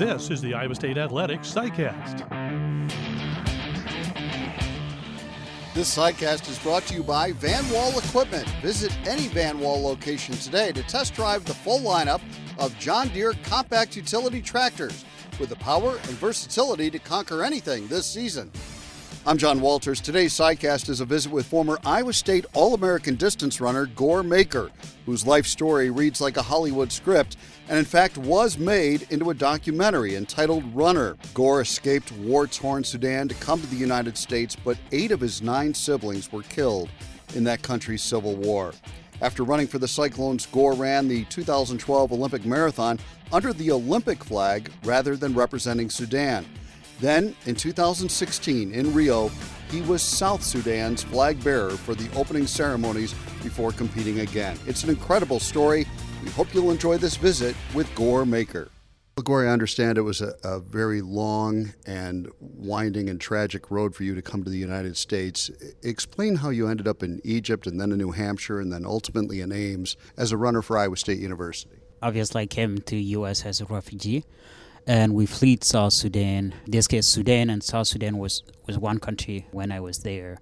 This is the Iowa State Athletics SciCast. This SciCast is brought to you by Van Wall Equipment. Visit any Van Wall location today to test drive the full lineup of John Deere compact utility tractors with the power and versatility to conquer anything this season. I'm John Walters. Today's sidecast is a visit with former Iowa State All American distance runner Guor Maker, whose life story reads like a Hollywood script and, in fact, was made into a documentary entitled Runner. Guor escaped war torn Sudan to come to the United States, but eight of his nine siblings were killed in that country's civil war. After running for the Cyclones, Guor ran the 2012 Olympic Marathon under the Olympic flag rather than representing Sudan. Then, in 2016, in Rio, he was South Sudan's flag bearer for the opening ceremonies before competing again. It's an incredible story. We hope you'll enjoy this visit with Guor Maker. Well, Guor, I understand it was a, a, very long and winding and tragic road for you to come to the United States. Explain how you ended up in Egypt and then in New Hampshire and then ultimately in Ames as a runner for Iowa State University. Obviously, I came to U.S. as a refugee and we fled South Sudan. In this case, Sudan and South Sudan was, was one country when I was there.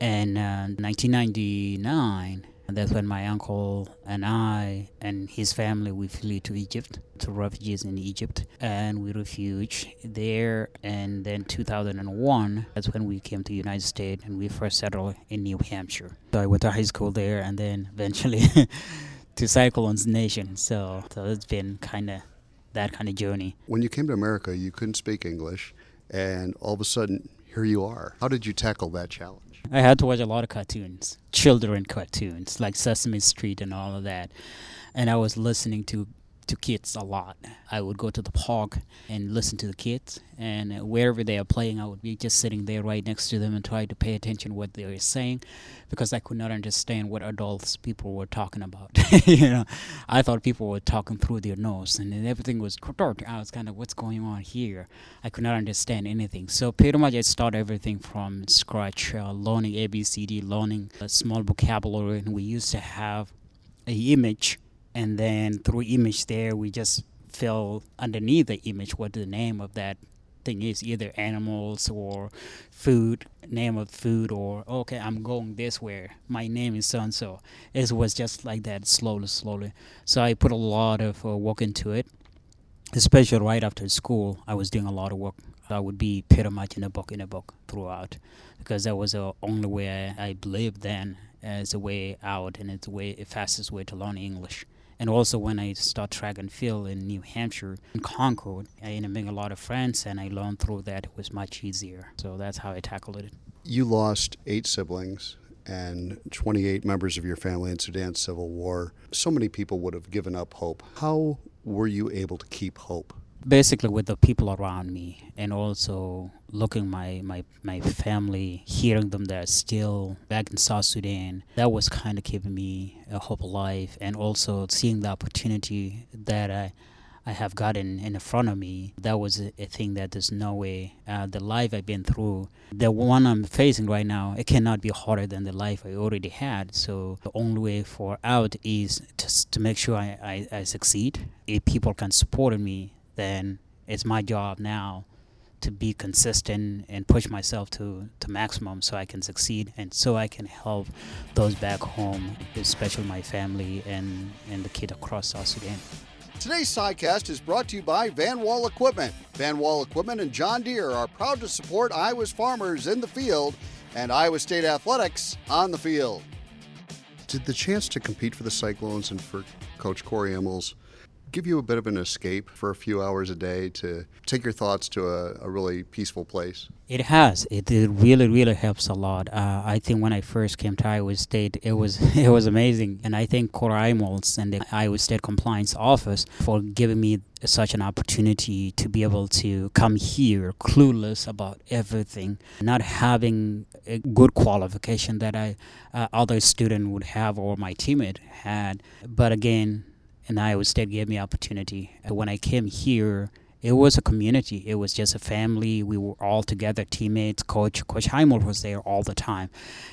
And uh, 1999, that's when my uncle and I and his family we fled to Egypt, to refugees in Egypt, and we refuge there. And then 2001, that's when we came to United States and we first settled in New Hampshire. So I went to high school there, and then eventually to Cyclones Nation. So, so it's been kind of that kind of journey. When you came to America, you couldn't speak English, and all of a sudden, here you are. How did you tackle that challenge? I had to watch a lot of cartoons, children cartoons, like Sesame Street and all of that. And I was listening to to kids a lot. I would go to the park and listen to the kids, and wherever they are playing, I would be just sitting there right next to them and try to pay attention what they were saying, because I could not understand what adults people were talking about. you know, I thought people were talking through their nose, and everything was. I was kind of, what's going on here? I could not understand anything. So pretty much, I started everything from scratch, uh, learning ABCD, learning a small vocabulary, and we used to have a image and then through image there we just fill underneath the image what the name of that thing is either animals or food name of food or okay i'm going this way. My name is so and so it was just like that slowly slowly. So i put a lot of uh, work into it. Especially right after school i was doing a lot of work. I would be pretty much in a book in a book throughout because that was the only way i, I believed then as a way out and it's the way the fastest way to learn english and also when I start track and field in New Hampshire, in Concord, I ended up making a lot of friends, and I learned through that it was much easier. So that's how I tackled it. You lost eight siblings and 28 members of your family in Sudan's civil war. So many people would have given up hope. How were you able to keep hope? Basically with the people around me and also looking my, my my family hearing them that are still back in south sudan that was kind of keeping me a hope alive and also seeing the opportunity that i I have gotten in front of me, that was a, a thing that there's no way. Uh, the life I've been through, the one I'm facing right now, it cannot be harder than the life I already had. So the only way for out is just to make sure I, I, I succeed. If people can support me, then it's my job now to be consistent and push myself to, to maximum so I can succeed and so I can help those back home, especially my family and, and the kid across South Sudan. Today's SciCast is brought to you by Van Wall Equipment. Van Wall Equipment and John Deere are proud to support Iowa's farmers in the field and Iowa State athletics on the field. Did the chance to compete for the Cyclones and for Coach Corey Ihmels give you a bit of an escape for a few hours a day to take your thoughts to a, a really peaceful place? It has. It, it really, really helps a lot. Uh, I think when I first came to Iowa State, it was it was amazing, and I thank Corey Ihmels and the Iowa State Compliance Office for giving me such an opportunity to be able to come here clueless about everything, not having a good qualification that I uh, other student would have or my teammate had. But again, and Iowa State gave me opportunity. When I came here, it was a community. It was just a family. We were all together, teammates. Coach Coach Heimel was there all the time,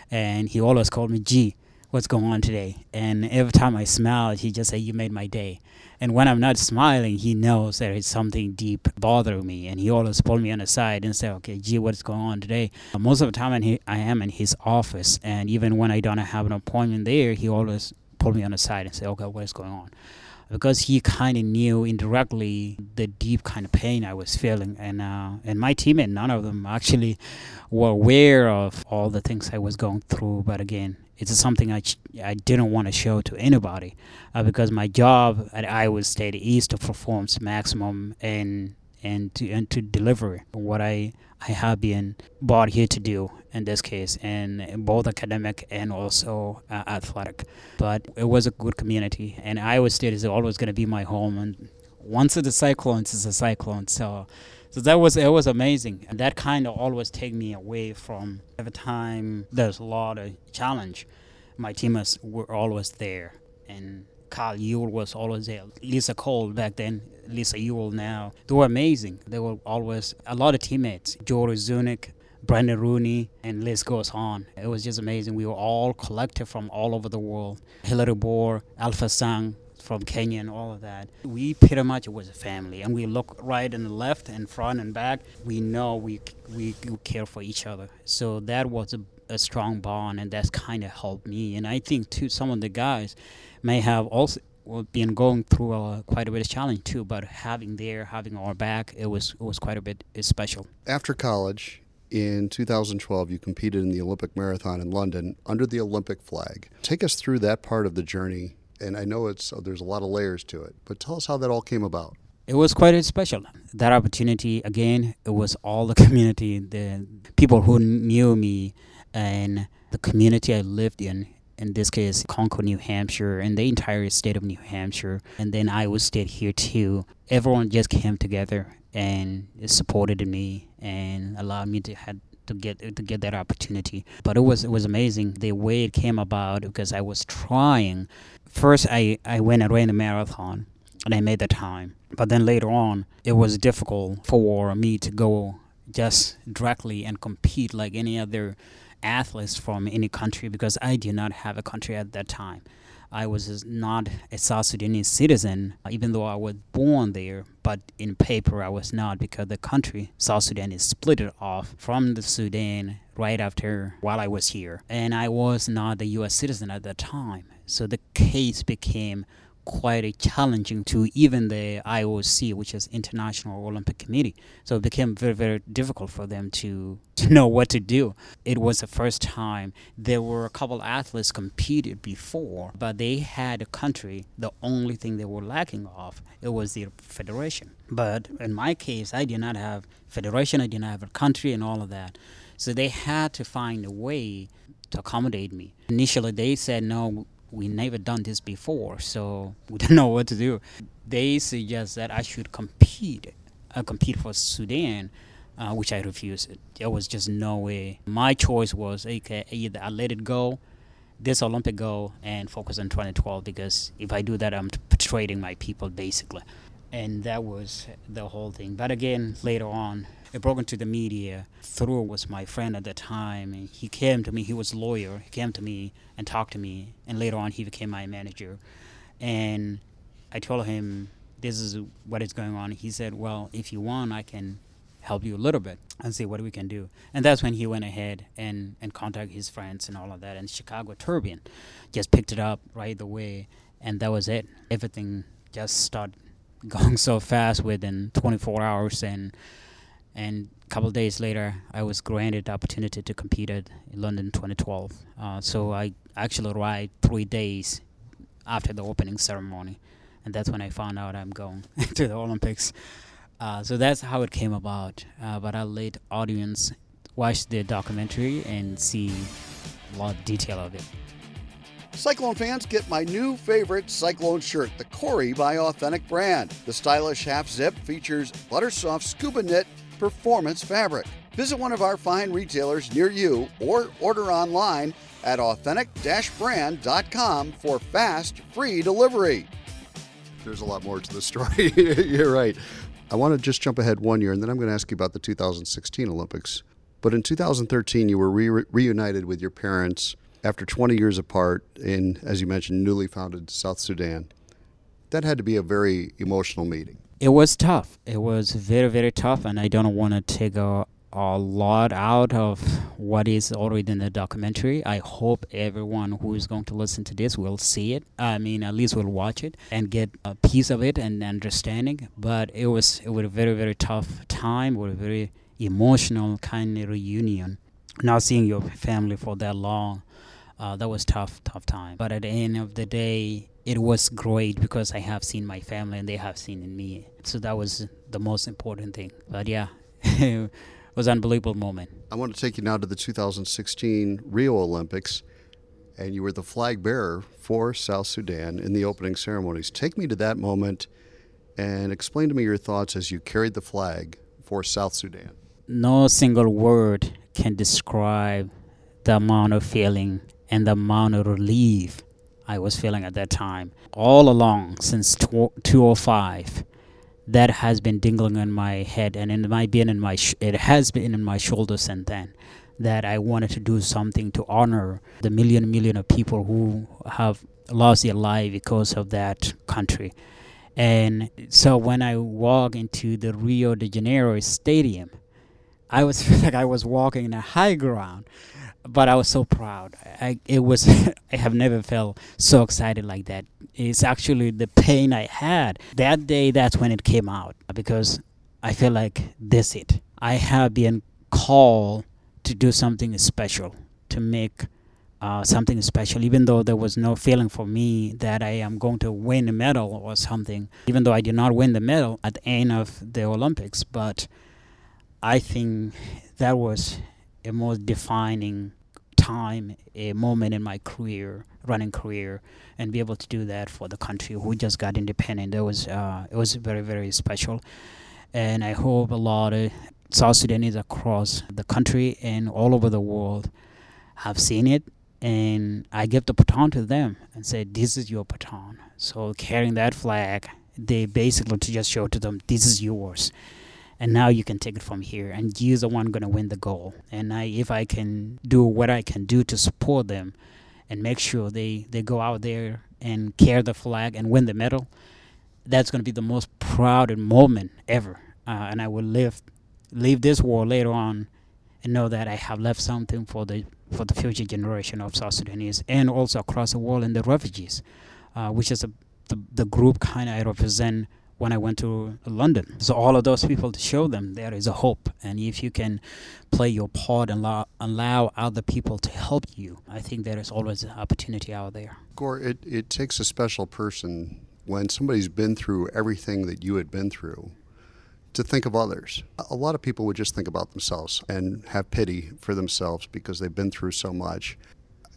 and he always called me G. what's going on today? And every time I smiled, he just said, you made my day. And when I'm not smiling, he knows there is something deep bothering me. And he always pull me on the side and say, okay, gee, what's going on today? Most of the time I am in his office. And even when I don't have an appointment there, he always pull me on the side and say, okay, what is going on? Because he kind of knew indirectly the deep kind of pain I was feeling, and uh, and my teammate, none of them actually were aware of all the things I was going through. But again, it's something I, I didn't want to show to anybody uh, because my job at Iowa State is to perform maximum and and to and to deliver what I I have been brought here to do in this case, and both academic and also uh, athletic. But it was a good community, and Iowa State is always going to be my home. And once it's a cyclone, it's a cyclone. So so that was it was amazing. And that kind of always take me away from every time there's a lot of challenge. My teammates were always there, and Carl Ewell was always there. Lisa Koll back then, Lisa Uhl now. They were amazing. They were always a lot of teammates. Jory Zunick, Brandon Rooney, and list goes on. It was just amazing. We were all collected from all over the world. Hillary Bor, Alpha Sang, from Kenya and all of that. We pretty much was a family, and we look right and left and front and back. We know we we care for each other. So that was a, a strong bond, and that's kind of helped me. And I think too, some of the guys may have also been going through a, quite a bit of challenge too. But having there, having our back, it was it was quite a bit special. After college, in 2012, you competed in the Olympic Marathon in London under the Olympic flag. Take us through that part of the journey and I know it's uh, there's a lot of layers to it. But tell us how that all came about. It was quite special. That opportunity again, it was all the community, the people who knew me, and the community I lived in. In this case, Concord, New Hampshire, and the entire state of New Hampshire, and then Iowa State here too. Everyone just came together and supported me and allowed me to have to get to get that opportunity. But it was it was amazing the way it came about because I was trying first I, I went and ran a marathon and I made the time. But then later on, it was difficult for me to go just directly and compete like any other athletes from any country because I did not have a country at that time. I was not a South Sudanese citizen, uh, even though I was born there, but in paper I was not because the country, South Sudan, is split off from the Sudan right after while I was here. And I was not a U.S. citizen at that time. So the case became quite a challenging to even the IOC, which is International Olympic Committee. So it became very, very difficult for them to, to know what to do. It was the first time there were a couple athletes competed before, but they had a country. The only thing they were lacking of it was the federation. But in my case, I did not have federation. I did not have a country and all of that. So they had to find a way to accommodate me. Initially, they said no we never done this before, so we don't know what to do. They suggest that I should compete, uh, compete for Sudan, uh, which I refused. There was just no way. My choice was okay, either I let it go, this Olympic go, and focus on 2012 because if I do that, I'm betraying my people basically. And that was the whole thing. But again, later on, it broke into the media. Through was my friend at the time, and he came to me. He was a lawyer. He came to me and talked to me, and later on he became my manager. And I told him this is what is going on. He said, "Well, if you want, I can help you a little bit and see what we can do." And that's when he went ahead and and contacted his friends and all of that. And Chicago Tribune just picked it up right away, and that was it. Everything just started going so fast within 24 hours and and a couple days later, I was granted the opportunity to compete at London 2012. Uh, so I actually arrived three days after the opening ceremony, and that's when I found out I'm going to the Olympics. Uh, so that's how it came about. Uh, but I'll let audience watch the documentary and see a lot of detail of it. Cyclone fans get my new favorite Cyclone shirt, the Corey by Authentic brand. The stylish half zip features buttersoft scuba knit performance fabric. Visit one of our fine retailers near you or order online at authentic brand.com for fast, free delivery. There's a lot more to the story. You're right. I want to just jump ahead one year and then I'm going to ask you about the 2016 Olympics. But in 2013, you were re- reunited with your parents after 20 years apart in, as you mentioned, newly founded South Sudan. That had to be a very emotional meeting. It was tough. It was very, very tough, and I don't want to take a, a lot out of what is already in the documentary. I hope everyone who is going to listen to this will see it. I mean, at least will watch it and get a piece of it and understanding. But it was it was a very, very tough time. It was a very emotional kind of reunion. Not seeing your family for that long uh, that was tough, tough time. But at the end of the day, it was great because I have seen my family and they have seen in me. So that was the most important thing. But yeah, it was an unbelievable moment. I want to take you now to the 2016 Rio Olympics, and you were the flag bearer for South Sudan in the opening ceremonies. Take me to that moment and explain to me your thoughts as you carried the flag for South Sudan. No single word can describe the amount of feeling and the amount of relief I was feeling at that time. All along since 2005, that has been dingling in my head and it might be in my sh- it has been in my shoulders since then that I wanted to do something to honor the million million of people who have lost their life because of that country. And so when I walk into the Rio de Janeiro stadium, I was like I was walking in a high ground but I was so proud. I it was I have never felt so excited like that. It's actually the pain I had that day. That's when it came out because I feel like this it. I have been called to do something special to make uh, something special, even though there was no feeling for me that I am going to win a medal or something. Even though I did not win the medal at the end of the Olympics, but I think that was a most defining time, a moment in my career, running career, and be able to do that for the country who just got independent. It was uh, it was very very special, and I hope a lot of South Sudanese across the country and all over the world have seen it. And I give the baton to them and say, "This is your baton." So carrying that flag, they basically to just show to them, "This is yours." And now you can take it from here and you're the one going to win the goal. And I, if i can do what i can do to support them and make sure they, they go out there and carry the flag and win the medal that's going to be the most proud moment ever. Uh, and i will live leave this world later on and know that i have left something for the for the future generation of south sudanese and also across the world and the refugees uh, which is a, the, the group kind i represent when I went to London. So all of those people to show them there is a hope, and if you can play your part and allow, allow other people to help you, I think there is always an opportunity out there. Guor, it, it takes a special person when somebody's been through everything that you had been through to think of others. A lot of people would just think about themselves and have pity for themselves because they've been through so much.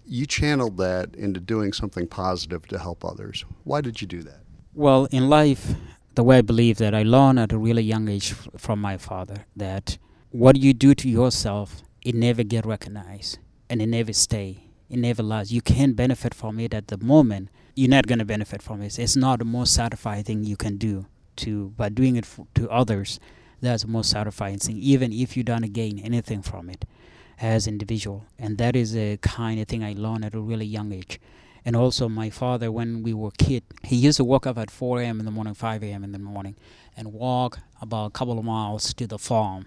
You channeled that into doing something positive to help others. Why did you do that? Well, in life, the way I believe that I learned at a really young age from my father that what you do to yourself, it never get recognized and it never stay. It never lasts. You can benefit from it at the moment. You're not going to benefit from it. It's not the most satisfying thing you can do. To by doing it to others, that's the most satisfying thing. Even if you don't gain anything from it, as individual, and that is a kind of thing I learned at a really young age. And also, my father, when we were kid, he used to wake up at 4 a.m. in the morning, 5 a.m. in the morning, and walk about a couple of miles to the farm.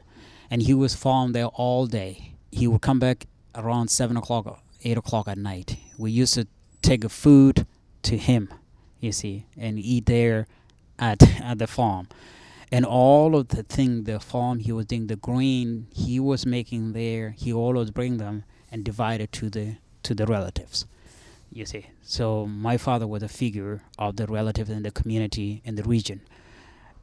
And he was farm there all day. He would come back around 7 o'clock, 8 o'clock at night. We used to take food to him, you see, and eat there at, at the farm. And all of the thing, the farm he was doing, the grain he was making there, he always bring them and divide it to the to the relatives you see. So my father was a figure of the relatives in the community in the region.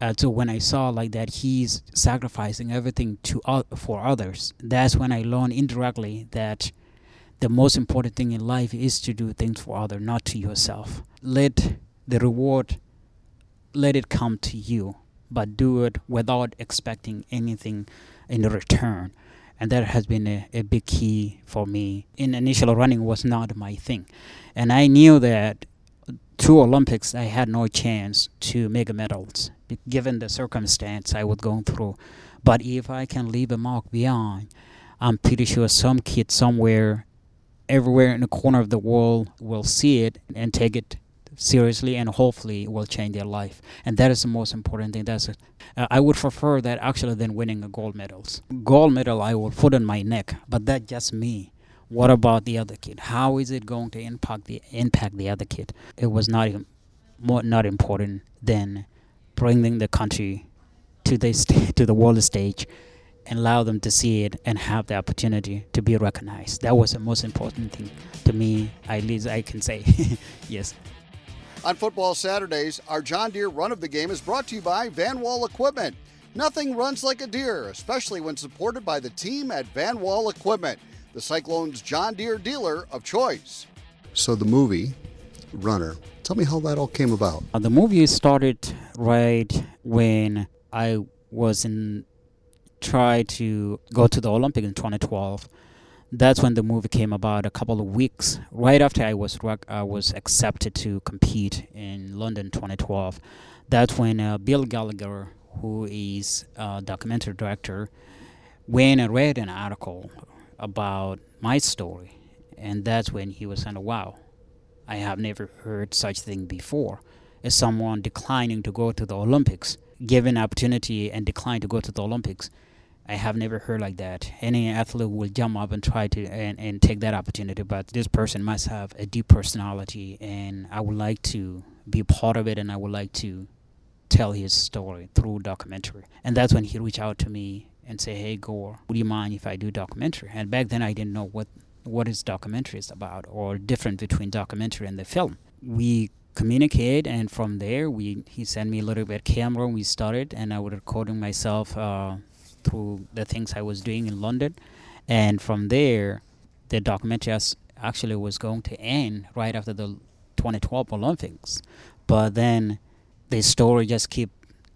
Uh, so when I saw like that he's sacrificing everything to for others, that's when I learned indirectly that the most important thing in life is to do things for others, not to yourself. Let the reward, let it come to you, but do it without expecting anything in return and that has been a, a big key for me. In initial running was not my thing, and I knew that two Olympics I had no chance to make medals given the circumstance I was going through. But if I can leave a mark beyond, I'm pretty sure some kid somewhere everywhere in the corner of the world will see it and take it seriously and hopefully will change their life and that is the most important thing that's uh, i would prefer that actually than winning a gold medals gold medal i will put on my neck but that's just me what about the other kid how is it going to impact the impact the other kid it was not even more not important than bringing the country to the st- to the world stage and allow them to see it and have the opportunity to be recognized. That was the most important thing to me, at least I can say. yes. On Football Saturdays, our John Deere Run of the Game is brought to you by Van Wall Equipment. Nothing runs like a deer, especially when supported by the team at Van Wall Equipment, the Cyclones John Deere dealer of choice. So the movie, Runner, tell me how that all came about. Uh, the movie started right when I was in try to go to the Olympic in 2012. That's when the movie came about. A couple of weeks right after I was I was accepted to compete in London 2012. That's when uh, Bill Gallagher, who is a documentary director, went and read an article about my story, and that's when he was saying, "Wow, I have never heard such thing before." As someone declining to go to the Olympics, given opportunity and decline to go to the Olympics, I have never heard like that. Any athlete will jump up and try to and, and take that opportunity, but this person must have a deep personality, and I would like to be a part of it, and I would like to tell his story through documentary. And that's when he reached out to me and say, "Hey, Guor, would you mind if I do documentary?" And back then, I didn't know what what is documentary is about or different between documentary and the film. We communicate and from there we he sent me a little bit camera we started and i was recording myself uh, through the things I was doing in London. And from there, the documentary actually was going to end right after the 2012 Olympics. But then the story just keep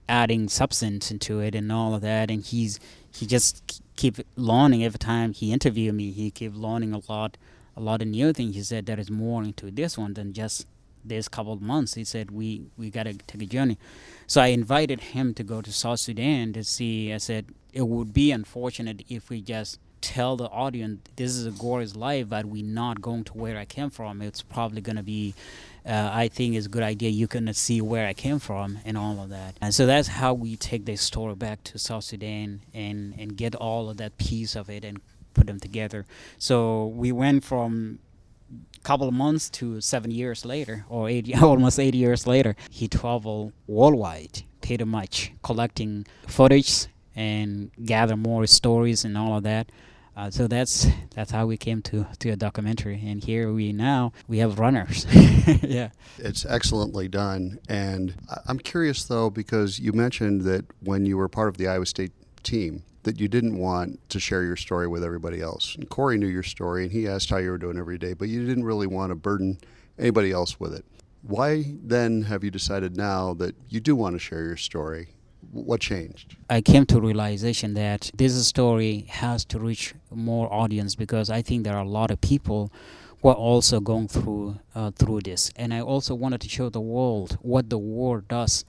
adding substance into it and all of that. And he's he just keep learning every time he interviewed me. He keep learning a lot, a lot of new things. He said there is more into this one than just this couple of months. He said we we gotta take a journey. So I invited him to go to South Sudan to see. I said it would be unfortunate if we just tell the audience this is a Guor's life, but we're not going to where I came from. It's probably going to be, uh, I think, it's a good idea. You can see where I came from and all of that. And so that's how we take this story back to South Sudan and, and get all of that piece of it and put them together. So we went from couple of months to seven years later, or eight, almost eight years later, he traveled worldwide, pretty much collecting footage and gather more stories and all of that. Uh, so that's that's how we came to to a documentary, and here we now we have runners. yeah, it's excellently done. And I'm curious though because you mentioned that when you were part of the Iowa State team, that you didn't want to share your story with everybody else. And Corey knew your story, and he asked how you were doing every day, but you didn't really want to burden anybody else with it. Why then have you decided now that you do want to share your story what changed? I came to realization that this story has to reach more audience because I think there are a lot of people who are also going through uh, through this, and I also wanted to show the world what the war does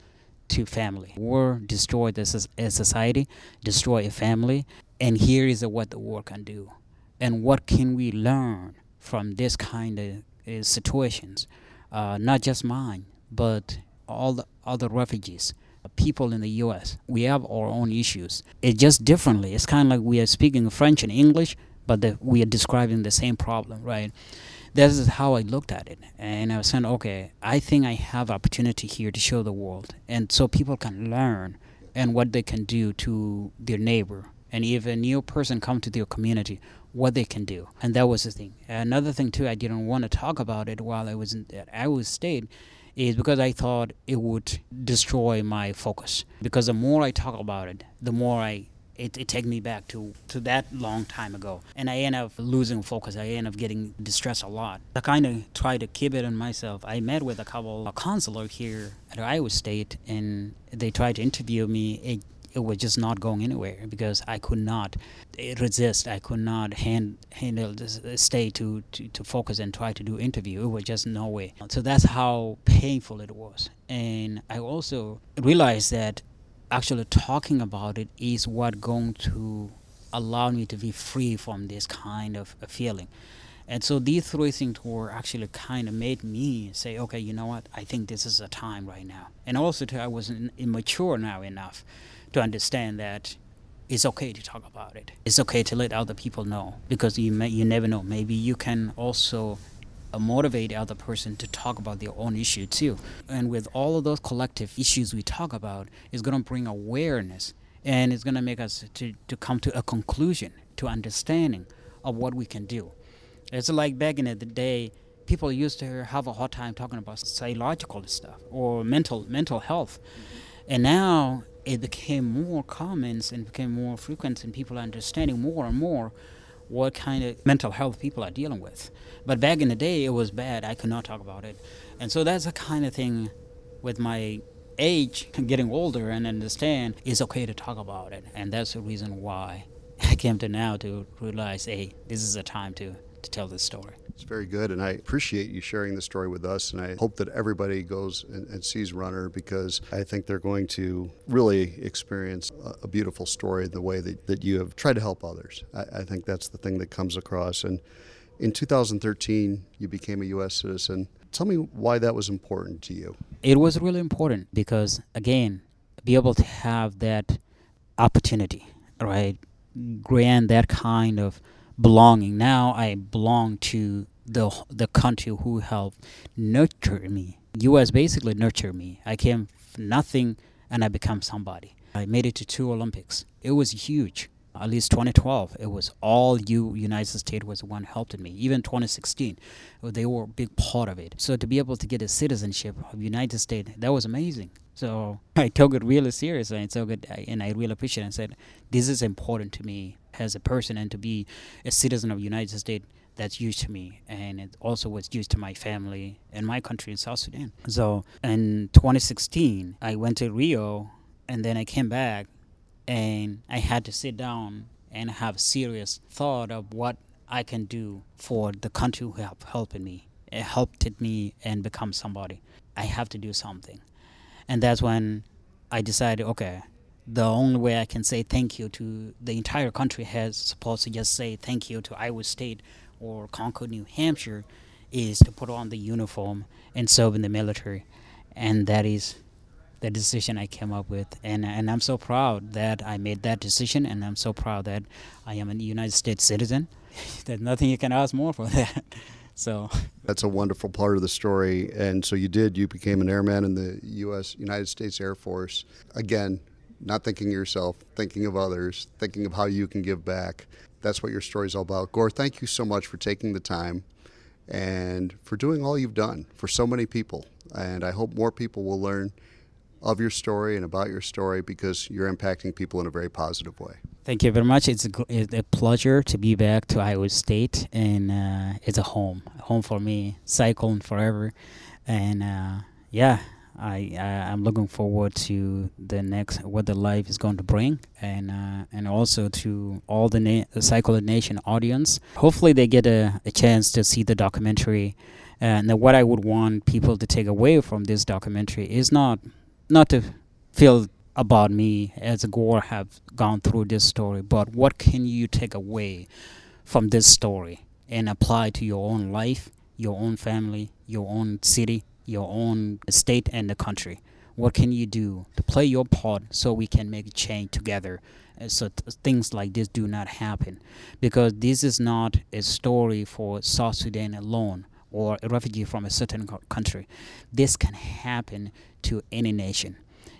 to family. War destroyed a society, destroy a family, and here is what the war can do, and what can we learn from this kind of uh, situations, uh, not just mine, but all the other refugees people in the U.S. We have our own issues. It's just differently. It's kind of like we are speaking French and English, but the, we are describing the same problem, right? This is how I looked at it, and I was saying, okay, I think I have opportunity here to show the world, and so people can learn and what they can do to their neighbor, and if a new person come to their community, what they can do, and that was the thing. Another thing too, I didn't want to talk about it while I was in, at Iowa State is because I thought it would destroy my focus. Because the more I talk about it, the more I it, it takes me back to, to that long time ago. And I end up losing focus. I end up getting distressed a lot. I kind of try to keep it on myself. I met with a couple of counselors here at Iowa State, and they tried to interview me. It, it was just not going anywhere because I could not resist. I could not hand, handle this, uh, stay to, to, to focus and try to do interview. It was just no way. So that's how painful it was. And I also realized that actually talking about it is what going to allow me to be free from this kind of feeling. And so these three things were actually kind of made me say, okay, you know what? I think this is a time right now. And also, too, I was immature now enough to understand that it's okay to talk about it. It's okay to let other people know because you may, you never know. Maybe you can also Uh, motivate the other person to talk about their own issue too. And with all of those collective issues we talk about, it's going to bring awareness and it's going to make us to, to come to a conclusion, to understanding of what we can do. It's like back in the day, people used to have a hard time talking about psychological stuff or mental mental health, and now it became more common and became more frequent, and people are understanding more and more what kind of mental health people are dealing with. But back in the day, it was bad. I could not talk about it, and so that's the kind of thing with my age, getting older, and understand it's okay to talk about it, and that's the reason why I came to now to realize, hey, this is a time to to tell this story. It's very good, and I appreciate you sharing the story with us. And I hope that everybody goes and, and sees Runner because I think they're going to really experience a, a beautiful story the way that, that you have tried to help others. I, I think that's the thing that comes across. And in 2013, you became a U.S. citizen. Tell me why that was important to you. It was really important because, again, be able to have that opportunity, right? Grant that kind of belonging. Now I belong to the the country who helped nurture me. U.S. basically nurtured me. I came from nothing and I become somebody. I made it to two Olympics. It was huge. At least 2012, it was all you. United States was the one helping me. Even 2016, they were a big part of it. So to be able to get a citizenship of United States, that was amazing. So I took it really serious and so good, and I really appreciate it. and said, "This is important to me as a person and to be a citizen of the United States that's used to me and it also was used to my family and my country in South Sudan. So in 2016, I went to Rio and then I came back and I had to sit down and have serious thought of what I can do for the country who have helping me. It helped me and become somebody. I have to do something. And that's when I decided, okay, the only way I can say thank you to the entire country has supposed to just say thank you to Iowa State or Concord, New Hampshire, is to put on the uniform and serve in the military, and that is the decision I came up with, and and I'm so proud that I made that decision, and I'm so proud that I am a United States citizen. There's nothing you can ask more for that. So that's a wonderful part of the story. And so you did. You became an airman in the U.S. United States Air Force. Again, not thinking of yourself, thinking of others, thinking of how you can give back. That's what your story is all about. Guor, thank you so much for taking the time and for doing all you've done for so many people. And I hope more people will learn of your story and about your story because you're impacting people in a very positive way. Thank you very much. It's a, it's a pleasure to be back to Iowa State, and uh, it's a home, a home for me, cycling forever. And uh, yeah, I, I am looking forward to the next what the life is going to bring, and uh, and also to all the na- Cycle Nation audience. Hopefully, they get a, a chance to see the documentary. And what I would want people to take away from this documentary is not not to feel about me as a Guor have gone through this story, but what can you take away from this story and apply to your own life, your own family, your own city, your own state and the country. What can you do to play your part so we can make a change together? Uh, so th- things like this do not happen, because this is not a story for South Sudan alone or a refugee from a certain co- country. This can happen to any nation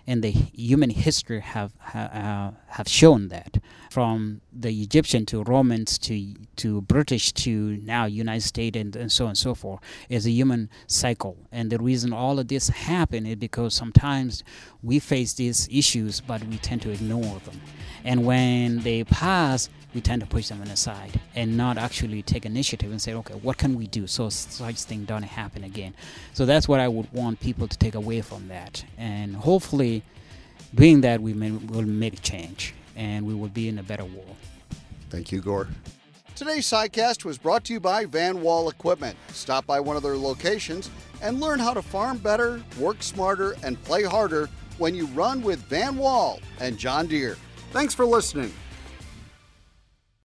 and the human history have uh, have shown that. From the Egyptian to Romans to to British to now United States and, and so on and so forth is a human cycle. And the reason all of this happen is because sometimes we face these issues but we tend to ignore them. And when they pass we tend to push them aside and not actually take initiative and say, okay, what can we do so such thing don't happen again? So that's what I would want people to take away from that, and hopefully, doing that, we may, will make change, and we will be in a better world. Thank you, Guor. Today's sidecast was brought to you by Van Wall Equipment. Stop by one of their locations and learn how to farm better, work smarter, and play harder when you run with Van Wall and John Deere. Thanks for listening.